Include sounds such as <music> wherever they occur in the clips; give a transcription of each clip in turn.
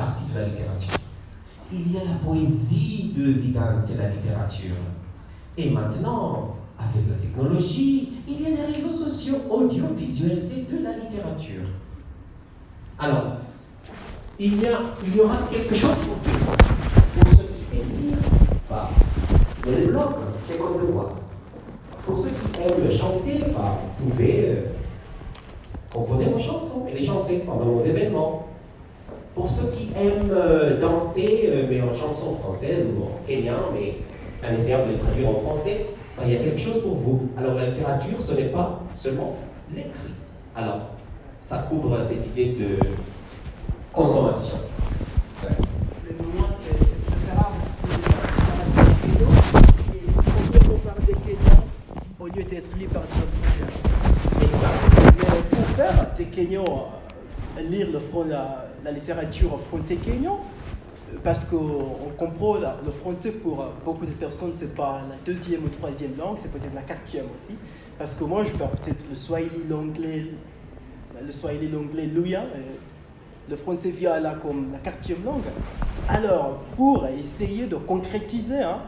partie de la littérature. Il y a la poésie de Zidane, c'est la littérature. Et maintenant, avec la technologie, il y a les réseaux sociaux audiovisuels, c'est de la littérature. Alors, il y, a, il y aura quelque chose pour tous. Pour ceux qui aiment lire, a des blogs, c'est comme le voir. Pour ceux qui aiment chanter, vous pouvez euh, composer vos chansons et les chanter pendant vos événements. Pour ceux qui aiment euh, danser, euh, mais en chanson française ou en kenyan, mais en essayant de les traduire en français, bah, il y a quelque chose pour vous. Alors la littérature, ce n'est pas seulement l'écrit. Alors, ça couvre cette idée de consommation. Le moment, c'est préférable si on parle des et on parle des Kenyans au lieu d'être lu par d'autres Exact. Mais pour faire des Kenyans lire le, la, la littérature français kenyan, euh, parce qu'on comprend le français pour euh, beaucoup de personnes, c'est pas la deuxième ou troisième langue, c'est peut-être la quatrième aussi. Parce que moi, je parle peut-être le swahili, l'anglais, le swahili, l'anglais, euh, Le français vient là comme la quatrième langue. Alors, pour essayer de concrétiser hein,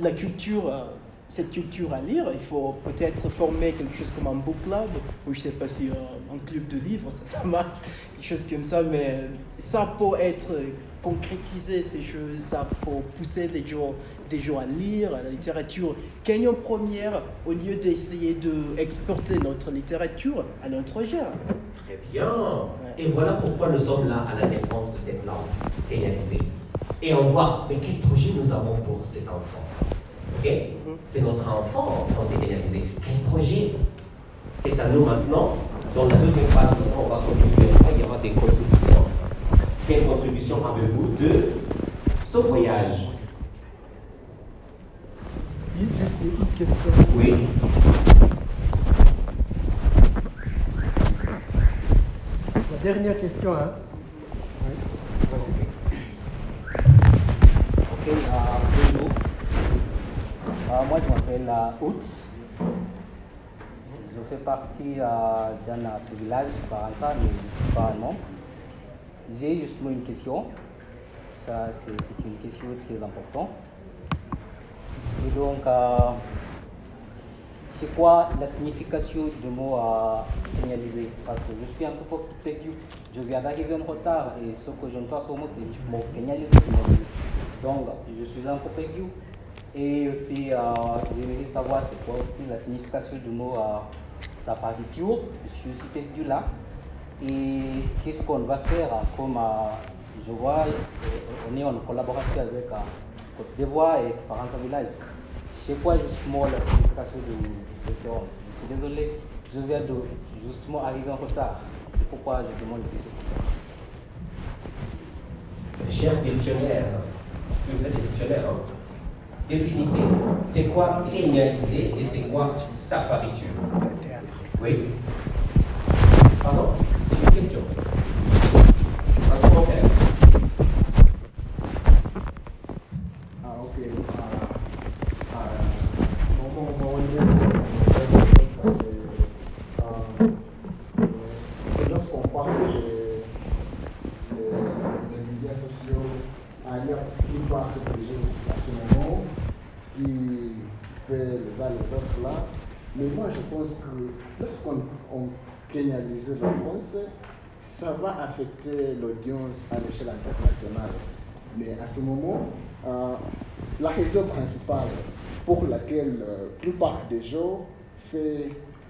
la culture, euh, cette culture à lire, il faut peut-être former quelque chose comme un book club, ou je sais pas si euh, un club de livres, <laughs> ça, ça marche, quelque chose comme ça, mais ça peut être concrétiser ces choses, ça peut pousser les gens, des gens à lire la littérature kenyan première, au lieu d'essayer d'exporter notre littérature à l'étranger. Très bien. Et voilà pourquoi nous sommes là à la naissance de cette langue réalisée. Et on voit, mais quel projet nous avons pour cet enfant? Ok? C'est notre enfant en français réalisé. Quel projet? C'est à nous maintenant, dans la deuxième phase, maintenant, on va contribuer à ça, il y aura des contributions. Quelle contribution avez-vous de ce voyage? Juste une petite question. Oui. La dernière question, hein Ok, euh, Euh, moi, je m'appelle euh, Out. Je fais partie euh, d'un euh, village parental, mais je suis pas un. J'ai justement une question. Ça, c'est une question très importante. Et donc, c'est quoi la signification du mot euh, signaliser? Parce que je suis un peu perdu. Je viens d'arriver en retard et ce que je ne vois sur moi, c'est le mot signaliser. Donc, je suis un peu perdu. Et aussi, euh, savoir c'est quoi aussi la signification du mot euh, sa partiture. Je suis perdu là. Et qu'est-ce qu'on va faire euh, comme euh, je vois, euh, on est en collaboration avec Côte d'Ivoire et Faransa Village. C'est quoi justement la signification Je suis désolé, je viens de justement arriver en retard. C'est pourquoi je demande des questions. Cher dictionnaire, vous êtes dictionnaire, hein Définissez, c'est quoi réaliser et c'est quoi safariture Oui. Pardon? C'est une question. Uns les autres là. Mais moi, je pense que lorsqu'on on le français, ça va affecter l'audience à l'échelle internationale. Mais à ce moment, euh, la raison principale pour laquelle euh, la plupart des gens font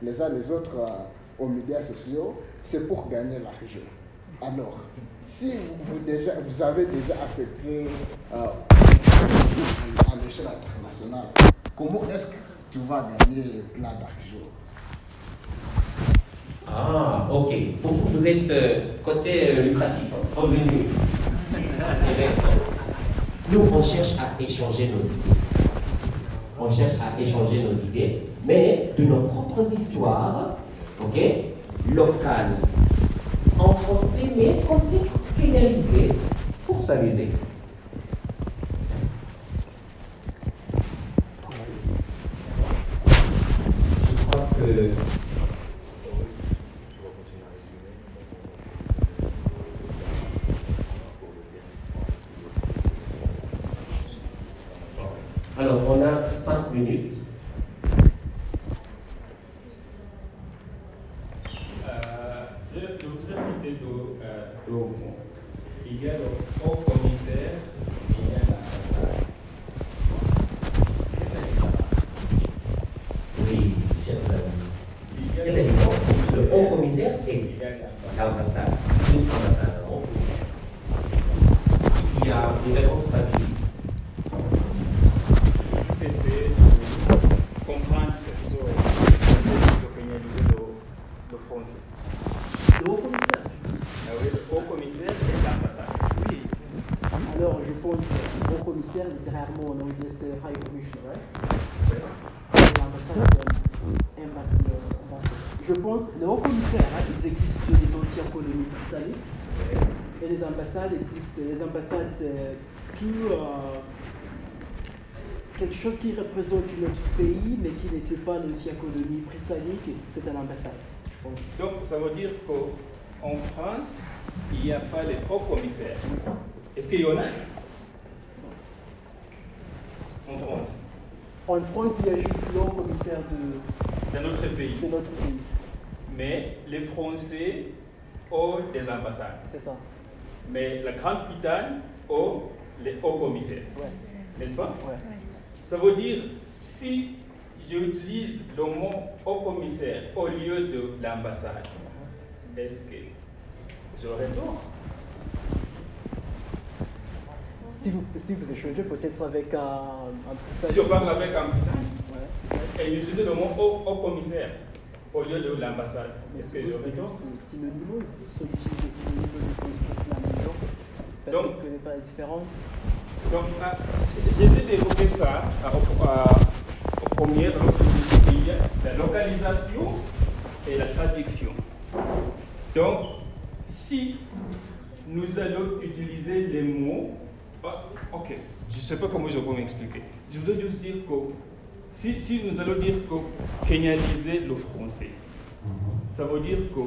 les uns les autres euh, aux médias sociaux, c'est pour gagner l'argent. Alors, si vous, vous avez déjà affecté à l'échelle internationale, comment est-ce que tu vas gagner plein d'argent Ah, ok. Pour vous, vous êtes euh, côté euh, lucratif, hein, revenu. Nous, on cherche à échanger nos idées. On cherche à échanger nos idées, mais de nos propres histoires, ok, locales, en français, mais contextualisées pour s'amuser. Alors, on a cinq minutes. Euh, je voudrais citer. Euh, le français. Le haut commissaire Ah oui, le haut commissaire et l'ambassade. Oui. Alors, je pense que le haut commissaire, littéralement en anglais, c'est High Commissioner? Et l'ambassade. Je pense, le haut commissaire, hein, ils existent sur les anciennes colonies britanniques. Et les ambassades existent. Les ambassades, c'est tout. euh, quelque chose qui représente notre pays, mais qui n'était pas l'ancienne colonie britannique, c'est une ambassade. Donc, ça veut dire qu'en France, il n'y a pas les hauts commissaires. Est-ce qu'il y en a? En France, En France, il y a juste le haut commissaire de, notre pays. de notre pays. Mais les Français ont des ambassades. C'est ça. Mais la Grande-Bretagne ont les hauts commissaires. Ouais. N'est-ce pas? Ouais. Ça veut dire, si j'utilise le mot haut commissaire au lieu de l'ambassade, est-ce que j'aurais tort Si vous, si vous échangez peut-être avec un, un Si je parle avec un Ouais. et j'utilise le mot haut, haut commissaire au lieu de l'ambassade, est-ce que j'aurais tort. Parce Donc- qu'on ne connaît pas la différence. Donc, ah, j'essaie d'évoquer ça au, dis la localisation et la traduction. Donc, si nous allons utiliser les mots, ah, ok, je ne sais pas comment je peux m'expliquer. Je voudrais juste dire que si, si nous allons dire que kenyaniser le français, ça veut dire que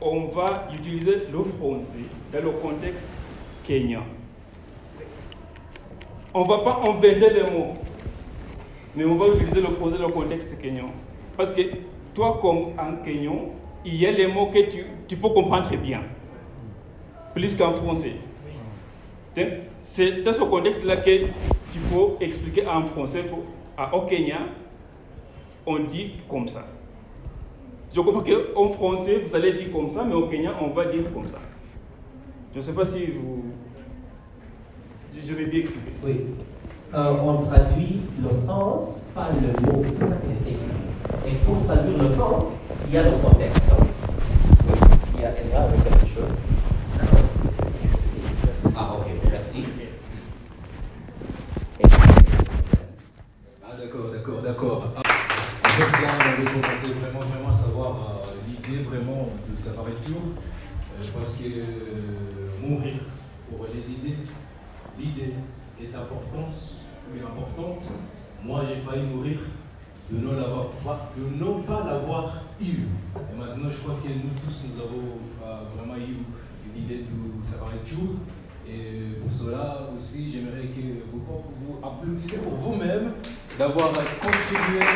on va utiliser le français dans le contexte kenyan. On ne va pas inventer les mots, mais on va utiliser le dans le contexte kenyan. Parce que toi, comme en kenyan, il y a les mots que tu, tu peux comprendre bien, plus qu'en français. Donc, C'est dans ce contexte-là que tu peux expliquer en français qu'au Kenya, on dit comme ça. Je comprends qu'en français, vous allez dire comme ça, mais au Kenya, on va dire comme ça. Je ne sais pas si vous. Je, je vais bien expliquer. Oui. Euh, on traduit le sens, pas le mot. Et pour traduire le sens, il y a le contexte. Il y a Ezra avec quelque chose. Ah, ok, merci. Ah d'accord, d'accord, d'accord. Ah, en fait, là, on avait commencé vraiment, vraiment à savoir euh, l'idée vraiment de Safari Tour, euh, parce que euh, mourir pour les idées, l'idée est est importante. Moi, j'ai failli mourir de ne l'avoir pas, de pas l'avoir eu. Et maintenant, je crois que nous tous, nous avons euh, vraiment eu l'idée du Safari Tour. Et pour cela aussi, j'aimerais que vous, vous applaudissiez pour vous-même d'avoir contribué euh,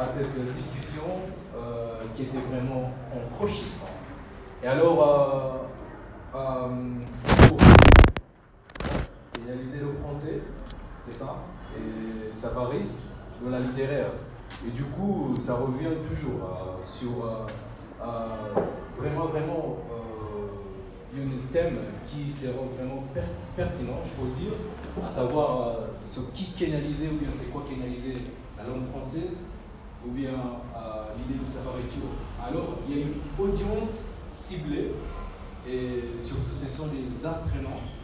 à cette discussion euh, qui était vraiment enrichissante. Et alors, euh, euh, réaliser le français, c'est ça, et ça varie dans la littéraire. Et du coup, ça revient toujours euh, sur euh, euh, vraiment, vraiment euh, un thème qui sera vraiment per- pertinent, je peux dire, à savoir euh, ce qui canaliser ou bien c'est quoi canaliser la langue française ou bien euh, l'idée de savoir écrire. Alors, il y a une audience ciblée et surtout ce sont les apprenants euh,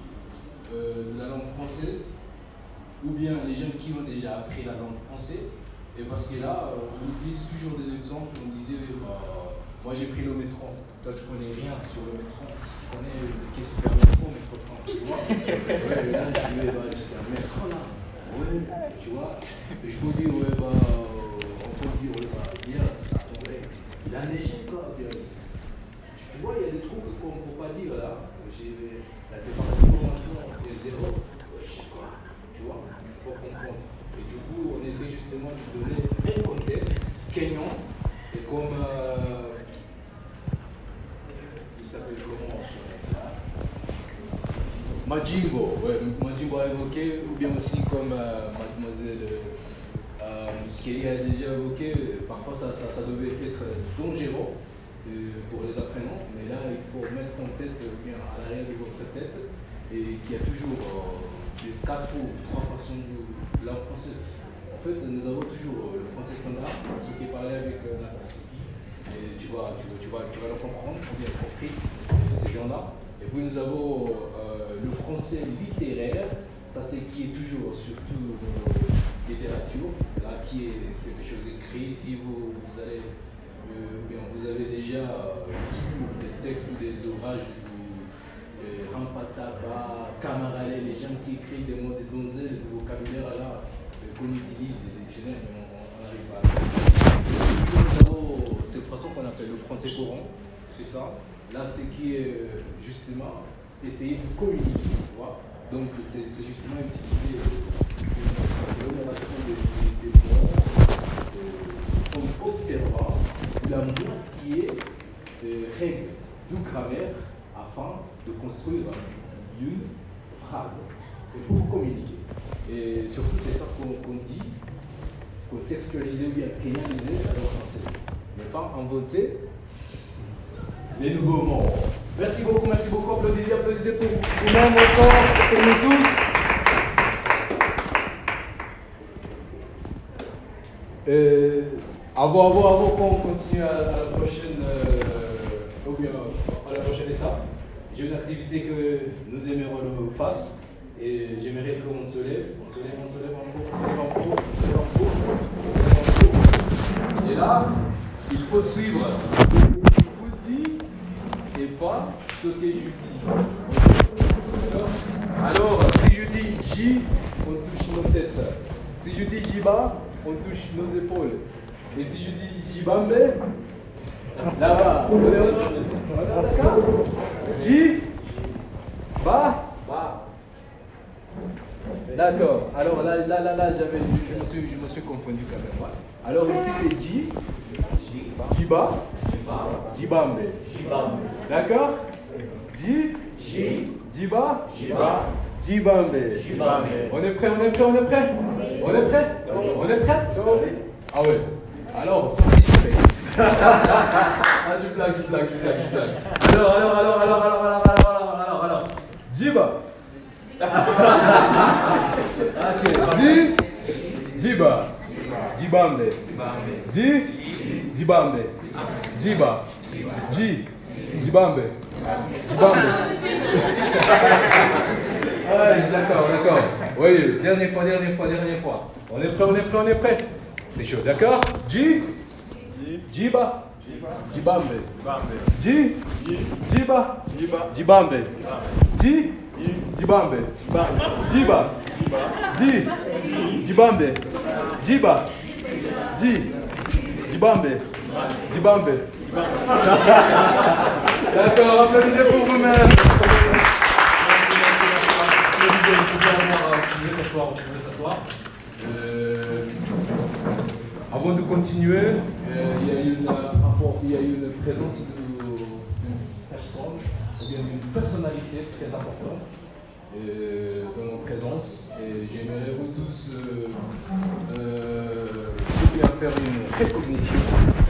de la langue française ou bien les jeunes qui ont déjà appris la langue française. Et parce que là, euh, on utilise toujours des exemples. On disait, bah, moi j'ai pris le métro. Toi, tu connais rien sur le métro. Tu connais euh, qu'est-ce que le métro, métro tu vois. Ouais, là, je dis, bah, j'étais un métro là. Ouais, tu vois. Et je peux dire, ouais, bah, euh, on peut dire, ouais, bah, hier, ça tombait. Il a neigé, quoi. Tu, tu vois, il y a des trucs qu'on ne peut pas dire là. J'ai la température maintenant est zéro. Wesh. Kenyan et comme euh, il s'appelle comment Majimbo, ouais, Majimbo a évoqué, ou bien aussi comme euh, mademoiselle euh, Muskeli a déjà évoqué, ça, devait être dangereux euh, pour les apprenants, mais là il faut mettre en tête, euh, bien à l'arrière de votre tête, et qu'il y a toujours euh, quatre ou trois façons de, française. En fait, nous avons toujours le français standard, ce qui est parlé avec euh, et tu vas, tu, tu, vas, tu le comprendre, ou bien compris, ces gens-là. Et puis nous avons le français littéraire, ça c'est qui est toujours, surtout littérature, qui est quelque chose écrit. Si vous, vous allez, euh, bien vous avez déjà euh, des textes ou des ouvrages du euh, Rampataba, Camarale, les gens qui écrivent des mots de donzelles, du vocabulaire là, qu'on utilise, les dictionnaires, mais on n'arrive pas à nous cette façon qu'on appelle le français courant, c'est ça. Là, c'est qui est justement essayer de communiquer, tu vois. Donc, c'est justement utiliser euh, l'énumération des, des- euh, en observant la moitié des règles de grammaire afin de construire une phrase et pour communiquer. Et surtout, c'est ça qu'on dit contextualiser ou bien kenyaniser la langue française. Ne pas inventer les nouveaux mots. Merci beaucoup, merci beaucoup. Applaudissez, applaudissez pour vous-même encore, pour nous tous. Euh, avant, avant, avant qu'on continue à, la prochaine, euh, bien à la prochaine étape, j'ai une activité que nous aimerions face et j'aimerais qu'on se lève, on se lève, on se lève en cours, on se lève en cours, on se lève en cours, on se lève. Et là, il faut suivre ce que je vous dis et ce que je dis. Alors, si je dis J, on touche nos têtes. Si je dis Jiba, on touche nos épaules. Et si je dis Jibambe, là-bas, on d'accord. Alors là, là, là, là j'avais, je, me suis, je me suis confondu quand même. Alors ici c'est J, Jiba, Jibambe. D'accord? J, Jiba, Jibambe. On est prêt, on est prêt, on est prêt? On est prêt? On est prêt? Ah ouais. Alors, fait. <laughs> Ah, je blague, je blague, je blague, je blague. Alors, alors, alors, alors, alors, alors, alors, alors, alors, alors. Jiba. <laughs> Ok. Ji, Jiba. Jibambe. Jiba. Ji, Jibambe. Jibambe. <laughs> Ah, d'accord, d'accord. Oui, dernière fois, dernière fois, dernière fois. On est prêt, on est prêt, on est prêt. C'est chaud, d'accord? Ji, Jiba, Jibambe. Ji, Jiba, Jibambe. Ji, Jibambe. Jiba, Ji, Jibambe. Jiba, Ji, Jibambe. Jibambe. <laughs> D'accord, applaudissez pour vous-même. Vous pouvez s'asseoir, vous pouvez s'asseoir. Euh, avant de continuer, euh, il, y a une, il y a une présence d'une personne, ou bien d'une personnalité très importante euh, dans nos présences. Et j'aimerais vous tous euh, euh, faire une recognition.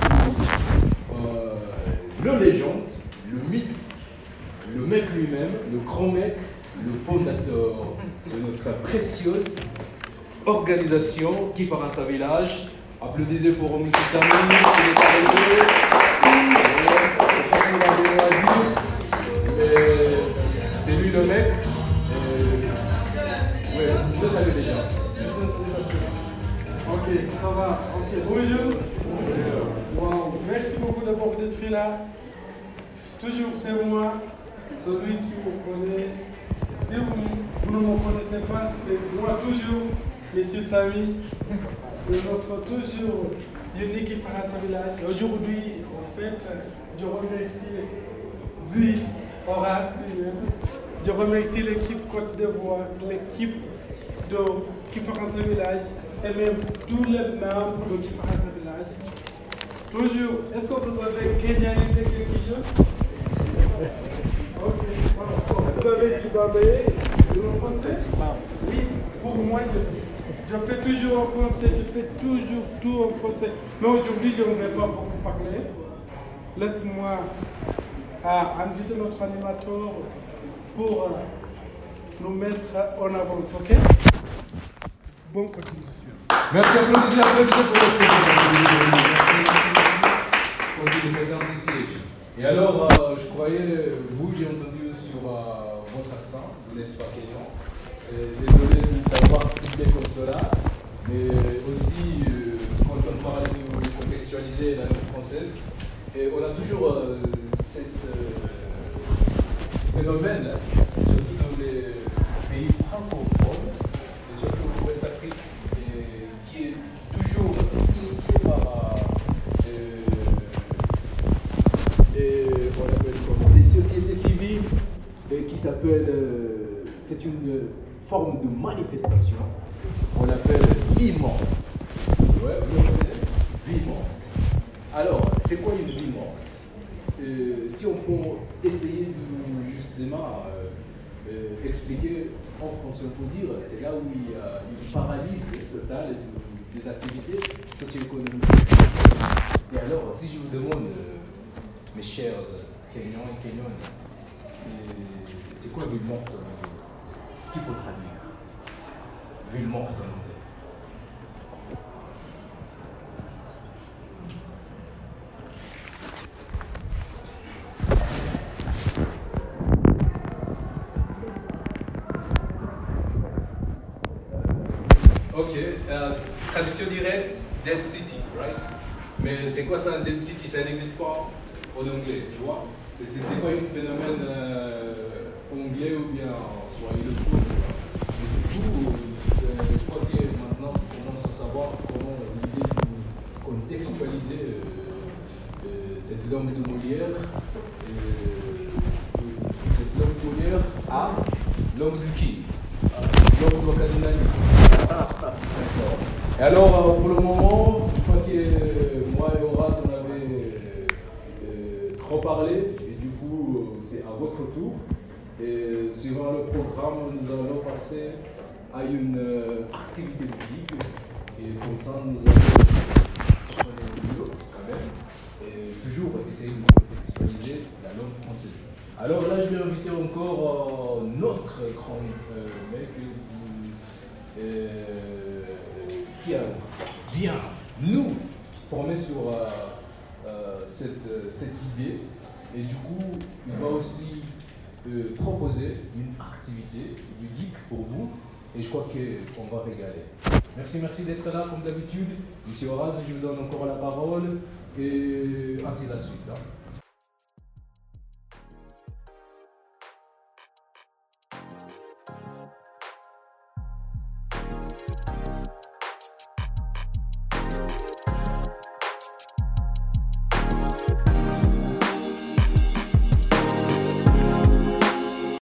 Euh, le légende, le mythe, le mec lui-même, le grand mec, le fondateur de notre précieuse organisation qui part à sa village. Applaudissez pour M. Samy, qui est arrivé. Et C'est lui le mec. Ouais, je le savais déjà. Ok, ça va. Ok, bonjour. Wow, merci beaucoup d'avoir d'être là. Toujours c'est moi, celui qui vous connaît. Si vous, vous ne me connaissez pas, c'est moi toujours, Monsieur Samy, de notre toujours unique France Village. Aujourd'hui, en fait, je remercie lui, Horace. Je remercie l'équipe Côte d'Ivoire, l'équipe de Kifaransa Village et même tous les membres de Kifaransa Village. Toujours, est-ce que vous avez kenyalisé quelque chose Ok, voilà. Vous avez Tibabé, vous français? Oui, pour moi, je, fais toujours en français, je fais toujours tout en français. Mais aujourd'hui, je ne vais pas beaucoup parler. Laisse-moi à inviter notre animateur pour euh, nous mettre en avance, ok? Bonne continuation. Merci, applaudissez, applaudissez pour président. Merci, merci, merci. ici. Et alors, euh, je croyais, vous, j'ai entendu sur euh, votre accent, vous n'êtes pas kenyan. Euh, Désolé d'avoir ciblé comme cela, mais aussi, euh, quand on parle de contextualiser la langue française, et on a toujours euh, euh, phénomène, surtout dans les pays francophones, Et qui est toujours initié par euh, comment les sociétés civiles, qui s'appelle, euh, c'est une forme de manifestation, on l'appelle morte. Ouais, Vie morte. Alors, c'est quoi une vie morte Euh, Si on peut essayer de justement euh, euh, expliquer dire, c'est là où il y a une paralyse totale de- des activités socio-économiques. Et alors, si je vous demande, euh, mes chers Kenyans et Kenyanes, euh, c'est quoi ville morte anglais Qui peut traduire Ville morte en anglais Ok, euh, traduction directe, Dead City, right? Mais c'est quoi ça, Dead City? Ça n'existe pas en anglais, tu vois? C'est pas un phénomène euh, anglais ou bien soit le faut. Mais du coup, euh, je crois que maintenant on commence à savoir comment l'idée de contextualiser cette langue de Molière, cette langue de Molière à langue du qui? Langue de. Alors, euh, pour le moment, je crois que euh, moi et Horace, on avait euh, trop parlé, et du coup, c'est à votre tour. Et suivant le programme, nous allons passer à une activité ludique, et comme ça, nous allons quand même, toujours essayer de contextualiser la langue française. Alors là, je vais inviter encore notre grand mec, qui a bien nous formé sur euh, euh, cette, euh, cette idée. Et du coup, il va aussi proposer une activité ludique pour vous. Et je crois qu'on va régaler. Merci, merci d'être là comme d'habitude. Monsieur Horace, je vous donne encore la parole. Et ainsi la suite. hein.